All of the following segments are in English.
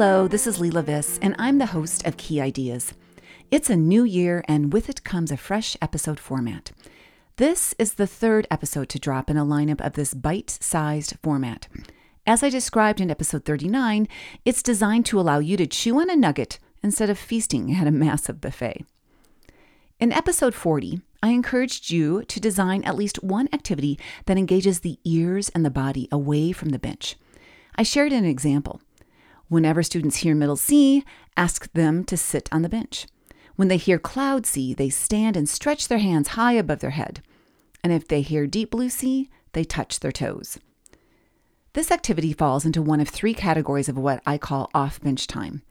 Hello, this is Leila Viss, and I'm the host of Key Ideas. It's a new year, and with it comes a fresh episode format. This is the third episode to drop in a lineup of this bite sized format. As I described in episode 39, it's designed to allow you to chew on a nugget instead of feasting at a massive buffet. In episode 40, I encouraged you to design at least one activity that engages the ears and the body away from the bench. I shared an example. Whenever students hear middle C, ask them to sit on the bench. When they hear cloud C, they stand and stretch their hands high above their head. And if they hear deep blue C, they touch their toes. This activity falls into one of three categories of what I call off bench time.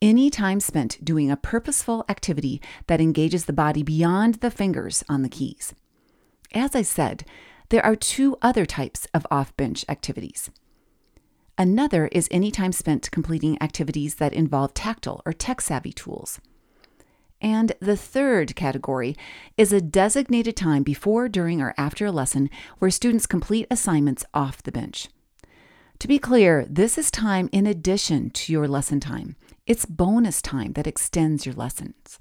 Any time spent doing a purposeful activity that engages the body beyond the fingers on the keys. As I said, there are two other types of off bench activities. Another is any time spent completing activities that involve tactile or tech savvy tools. And the third category is a designated time before, during, or after a lesson where students complete assignments off the bench. To be clear, this is time in addition to your lesson time. It's bonus time that extends your lessons.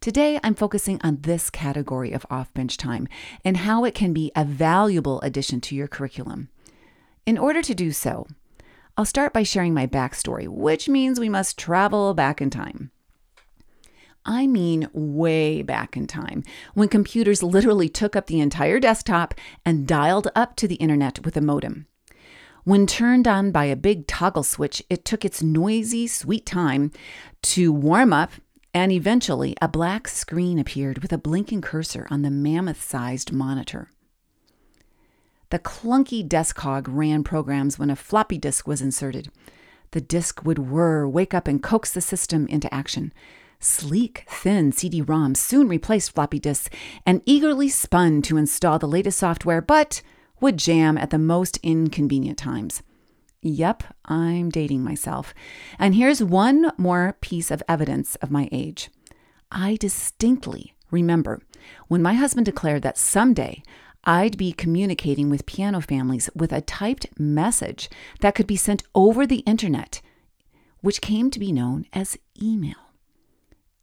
Today, I'm focusing on this category of off bench time and how it can be a valuable addition to your curriculum. In order to do so, I'll start by sharing my backstory, which means we must travel back in time. I mean, way back in time, when computers literally took up the entire desktop and dialed up to the internet with a modem. When turned on by a big toggle switch, it took its noisy, sweet time to warm up, and eventually a black screen appeared with a blinking cursor on the mammoth sized monitor. The clunky desk hog ran programs when a floppy disk was inserted. The disk would whir, wake up, and coax the system into action. Sleek, thin CD ROMs soon replaced floppy disks and eagerly spun to install the latest software, but would jam at the most inconvenient times. Yep, I'm dating myself. And here's one more piece of evidence of my age. I distinctly remember when my husband declared that someday I'd be communicating with piano families with a typed message that could be sent over the internet, which came to be known as email.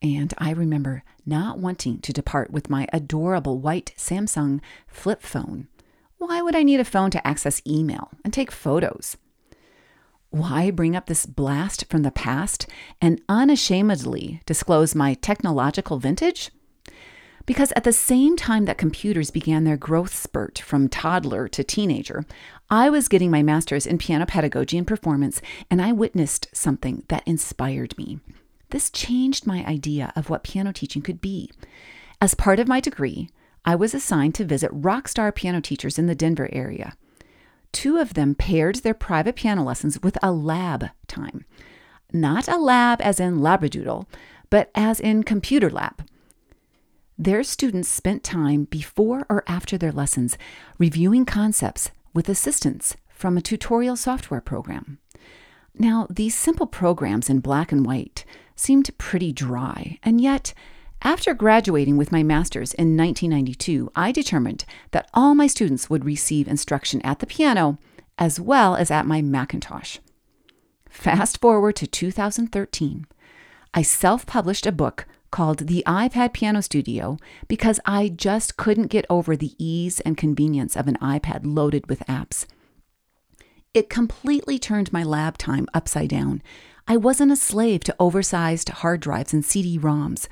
And I remember not wanting to depart with my adorable white Samsung flip phone. Why would I need a phone to access email and take photos? Why bring up this blast from the past and unashamedly disclose my technological vintage? Because at the same time that computers began their growth spurt from toddler to teenager, I was getting my master's in piano pedagogy and performance, and I witnessed something that inspired me. This changed my idea of what piano teaching could be. As part of my degree, I was assigned to visit rock star piano teachers in the Denver area. Two of them paired their private piano lessons with a lab time. Not a lab as in labradoodle, but as in computer lab. Their students spent time before or after their lessons reviewing concepts with assistance from a tutorial software program. Now, these simple programs in black and white seemed pretty dry, and yet, after graduating with my master's in 1992, I determined that all my students would receive instruction at the piano as well as at my Macintosh. Fast forward to 2013. I self published a book called the iPad Piano Studio because I just couldn't get over the ease and convenience of an iPad loaded with apps. It completely turned my lab time upside down. I wasn't a slave to oversized hard drives and CD ROMs.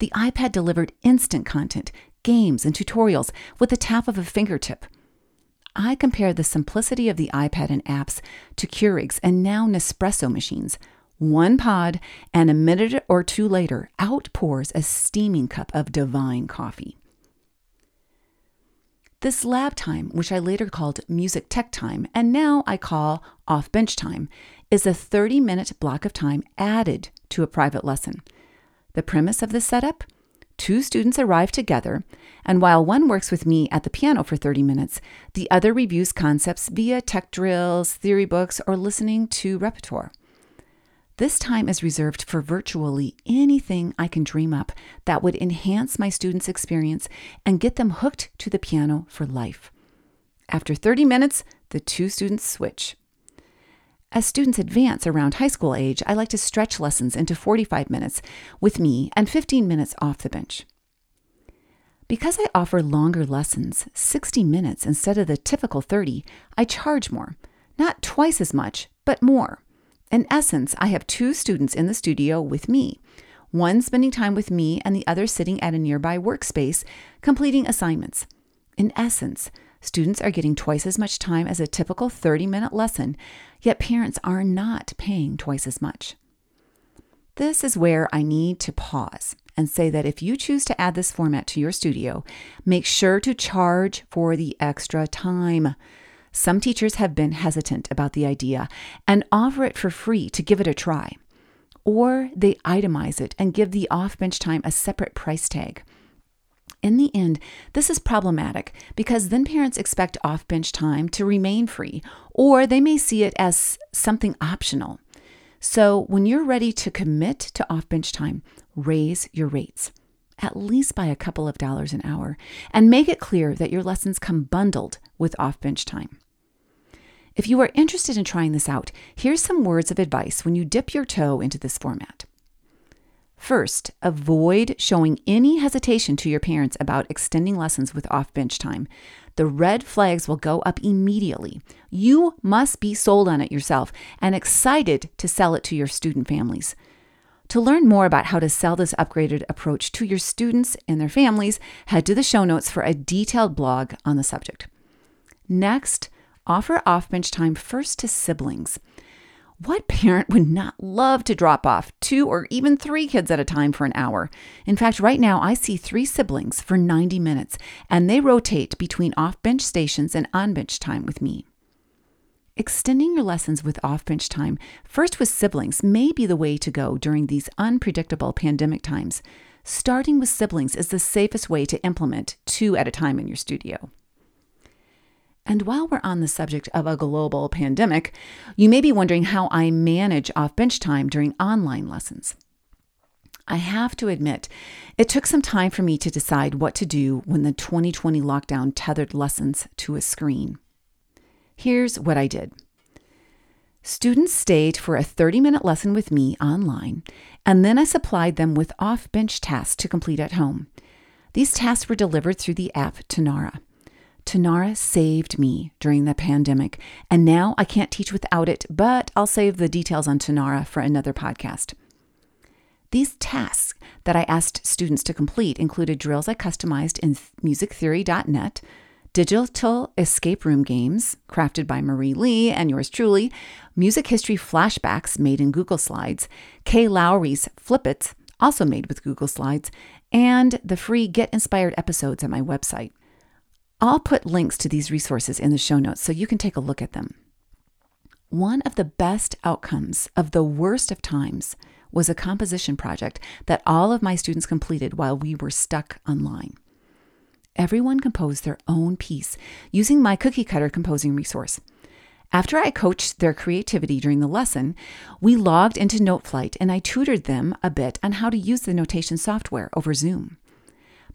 The iPad delivered instant content, games, and tutorials with the tap of a fingertip. I compare the simplicity of the iPad and apps to Keurigs and now Nespresso machines one pod, and a minute or two later, out pours a steaming cup of divine coffee. This lab time, which I later called music tech time and now I call off bench time, is a 30 minute block of time added to a private lesson. The premise of this setup? Two students arrive together, and while one works with me at the piano for 30 minutes, the other reviews concepts via tech drills, theory books, or listening to repertoire. This time is reserved for virtually anything I can dream up that would enhance my students' experience and get them hooked to the piano for life. After 30 minutes, the two students switch. As students advance around high school age, I like to stretch lessons into 45 minutes with me and 15 minutes off the bench. Because I offer longer lessons, 60 minutes instead of the typical 30, I charge more. Not twice as much, but more. In essence, I have two students in the studio with me, one spending time with me and the other sitting at a nearby workspace completing assignments. In essence, students are getting twice as much time as a typical 30 minute lesson, yet parents are not paying twice as much. This is where I need to pause and say that if you choose to add this format to your studio, make sure to charge for the extra time. Some teachers have been hesitant about the idea and offer it for free to give it a try. Or they itemize it and give the off bench time a separate price tag. In the end, this is problematic because then parents expect off bench time to remain free, or they may see it as something optional. So, when you're ready to commit to off bench time, raise your rates, at least by a couple of dollars an hour, and make it clear that your lessons come bundled with off bench time. If you are interested in trying this out, here's some words of advice when you dip your toe into this format. First, avoid showing any hesitation to your parents about extending lessons with off bench time. The red flags will go up immediately. You must be sold on it yourself and excited to sell it to your student families. To learn more about how to sell this upgraded approach to your students and their families, head to the show notes for a detailed blog on the subject. Next, offer off bench time first to siblings. What parent would not love to drop off two or even three kids at a time for an hour? In fact, right now I see three siblings for 90 minutes, and they rotate between off bench stations and on bench time with me. Extending your lessons with off bench time, first with siblings, may be the way to go during these unpredictable pandemic times. Starting with siblings is the safest way to implement two at a time in your studio. And while we're on the subject of a global pandemic, you may be wondering how I manage off bench time during online lessons. I have to admit, it took some time for me to decide what to do when the 2020 lockdown tethered lessons to a screen. Here's what I did students stayed for a 30 minute lesson with me online, and then I supplied them with off bench tasks to complete at home. These tasks were delivered through the app Tonara. Tonara saved me during the pandemic, and now I can't teach without it, but I'll save the details on Tonara for another podcast. These tasks that I asked students to complete included drills I customized in musictheory.net, digital escape room games crafted by Marie Lee and yours truly, music history flashbacks made in Google Slides, Kay Lowry's Flippets, also made with Google Slides, and the free Get Inspired episodes at my website. I'll put links to these resources in the show notes so you can take a look at them. One of the best outcomes of the worst of times was a composition project that all of my students completed while we were stuck online. Everyone composed their own piece using my cookie cutter composing resource. After I coached their creativity during the lesson, we logged into Noteflight and I tutored them a bit on how to use the notation software over Zoom.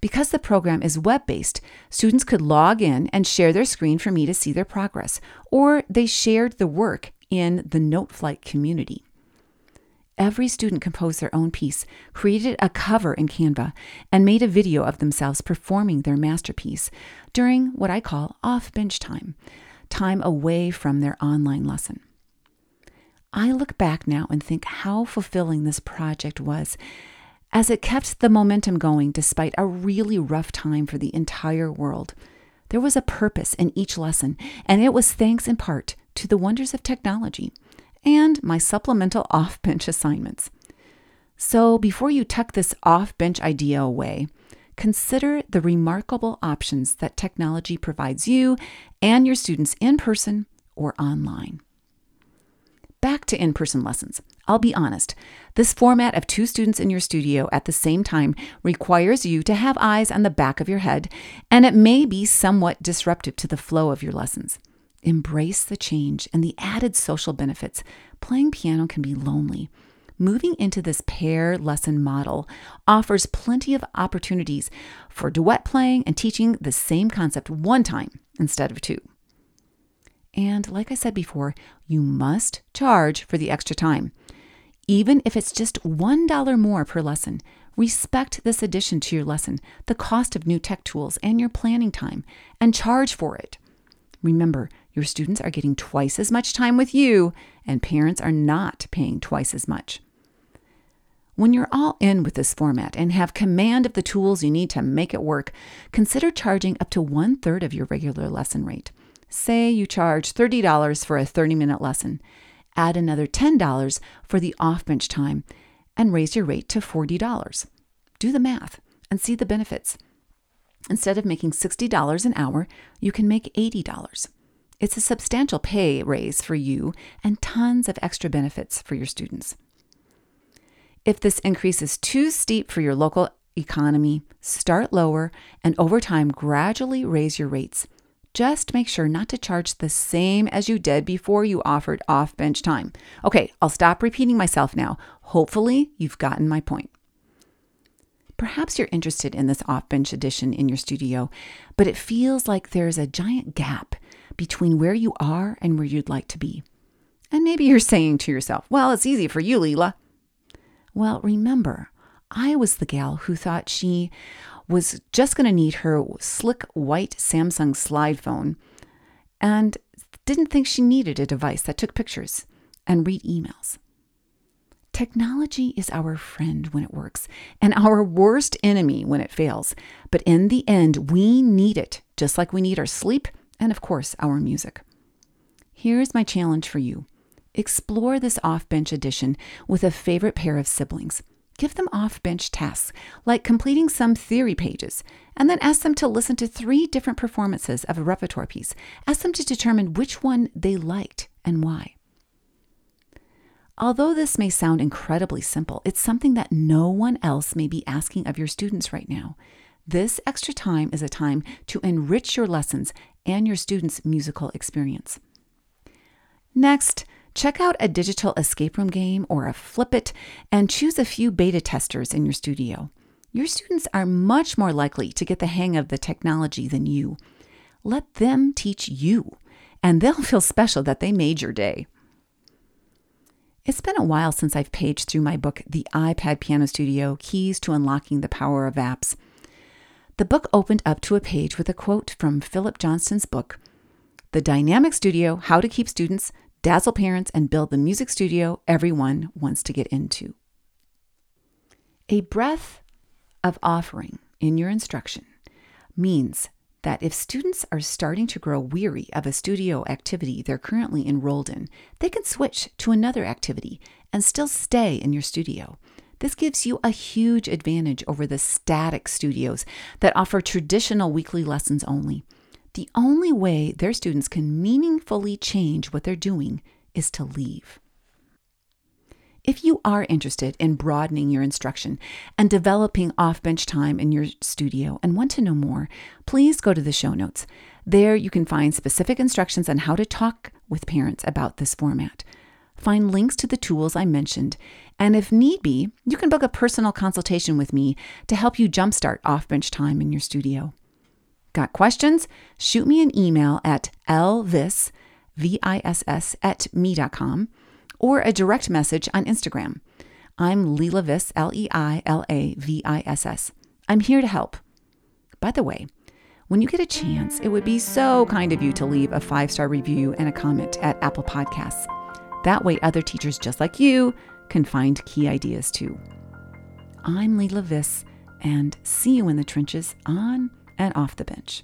Because the program is web based, students could log in and share their screen for me to see their progress, or they shared the work in the Noteflight community. Every student composed their own piece, created a cover in Canva, and made a video of themselves performing their masterpiece during what I call off bench time, time away from their online lesson. I look back now and think how fulfilling this project was as it kept the momentum going despite a really rough time for the entire world. There was a purpose in each lesson, and it was thanks in part to the wonders of technology and my supplemental off bench assignments. So, before you tuck this off bench idea away, consider the remarkable options that technology provides you and your students in person or online. Back to in person lessons. I'll be honest, this format of two students in your studio at the same time requires you to have eyes on the back of your head, and it may be somewhat disruptive to the flow of your lessons. Embrace the change and the added social benefits. Playing piano can be lonely. Moving into this pair lesson model offers plenty of opportunities for duet playing and teaching the same concept one time instead of two. And like I said before, you must charge for the extra time. Even if it's just $1 more per lesson, respect this addition to your lesson, the cost of new tech tools, and your planning time, and charge for it. Remember, your students are getting twice as much time with you, and parents are not paying twice as much. When you're all in with this format and have command of the tools you need to make it work, consider charging up to one third of your regular lesson rate. Say you charge $30 for a 30 minute lesson, add another $10 for the off bench time, and raise your rate to $40. Do the math and see the benefits. Instead of making $60 an hour, you can make $80. It's a substantial pay raise for you and tons of extra benefits for your students. If this increase is too steep for your local economy, start lower and over time gradually raise your rates. Just make sure not to charge the same as you did before you offered off bench time. Okay, I'll stop repeating myself now. Hopefully, you've gotten my point. Perhaps you're interested in this off bench edition in your studio, but it feels like there's a giant gap between where you are and where you'd like to be. And maybe you're saying to yourself, well, it's easy for you, Leila. Well, remember, I was the gal who thought she was just going to need her slick white Samsung slide phone and didn't think she needed a device that took pictures and read emails. Technology is our friend when it works and our worst enemy when it fails. But in the end, we need it, just like we need our sleep and, of course, our music. Here's my challenge for you explore this off bench edition with a favorite pair of siblings. Give them off bench tasks, like completing some theory pages, and then ask them to listen to three different performances of a repertoire piece. Ask them to determine which one they liked and why. Although this may sound incredibly simple, it's something that no one else may be asking of your students right now. This extra time is a time to enrich your lessons and your students' musical experience. Next, check out a digital escape room game or a flip it and choose a few beta testers in your studio. Your students are much more likely to get the hang of the technology than you. Let them teach you, and they'll feel special that they made your day. It's been a while since I've paged through my book, The iPad Piano Studio Keys to Unlocking the Power of Apps. The book opened up to a page with a quote from Philip Johnston's book, The Dynamic Studio How to Keep Students, Dazzle Parents, and Build the Music Studio Everyone Wants to Get Into. A breath of offering in your instruction means that if students are starting to grow weary of a studio activity they're currently enrolled in, they can switch to another activity and still stay in your studio. This gives you a huge advantage over the static studios that offer traditional weekly lessons only. The only way their students can meaningfully change what they're doing is to leave. If you are interested in broadening your instruction and developing off bench time in your studio and want to know more, please go to the show notes. There you can find specific instructions on how to talk with parents about this format. Find links to the tools I mentioned, and if need be, you can book a personal consultation with me to help you jumpstart off bench time in your studio. Got questions? Shoot me an email at lviss, V-I-S-S, at me.com or a direct message on Instagram. I'm Leila Viss, L E I L A V I S S. I'm here to help. By the way, when you get a chance, it would be so kind of you to leave a five star review and a comment at Apple Podcasts. That way, other teachers just like you can find key ideas too. I'm Leila Viss, and see you in the trenches on and off the bench.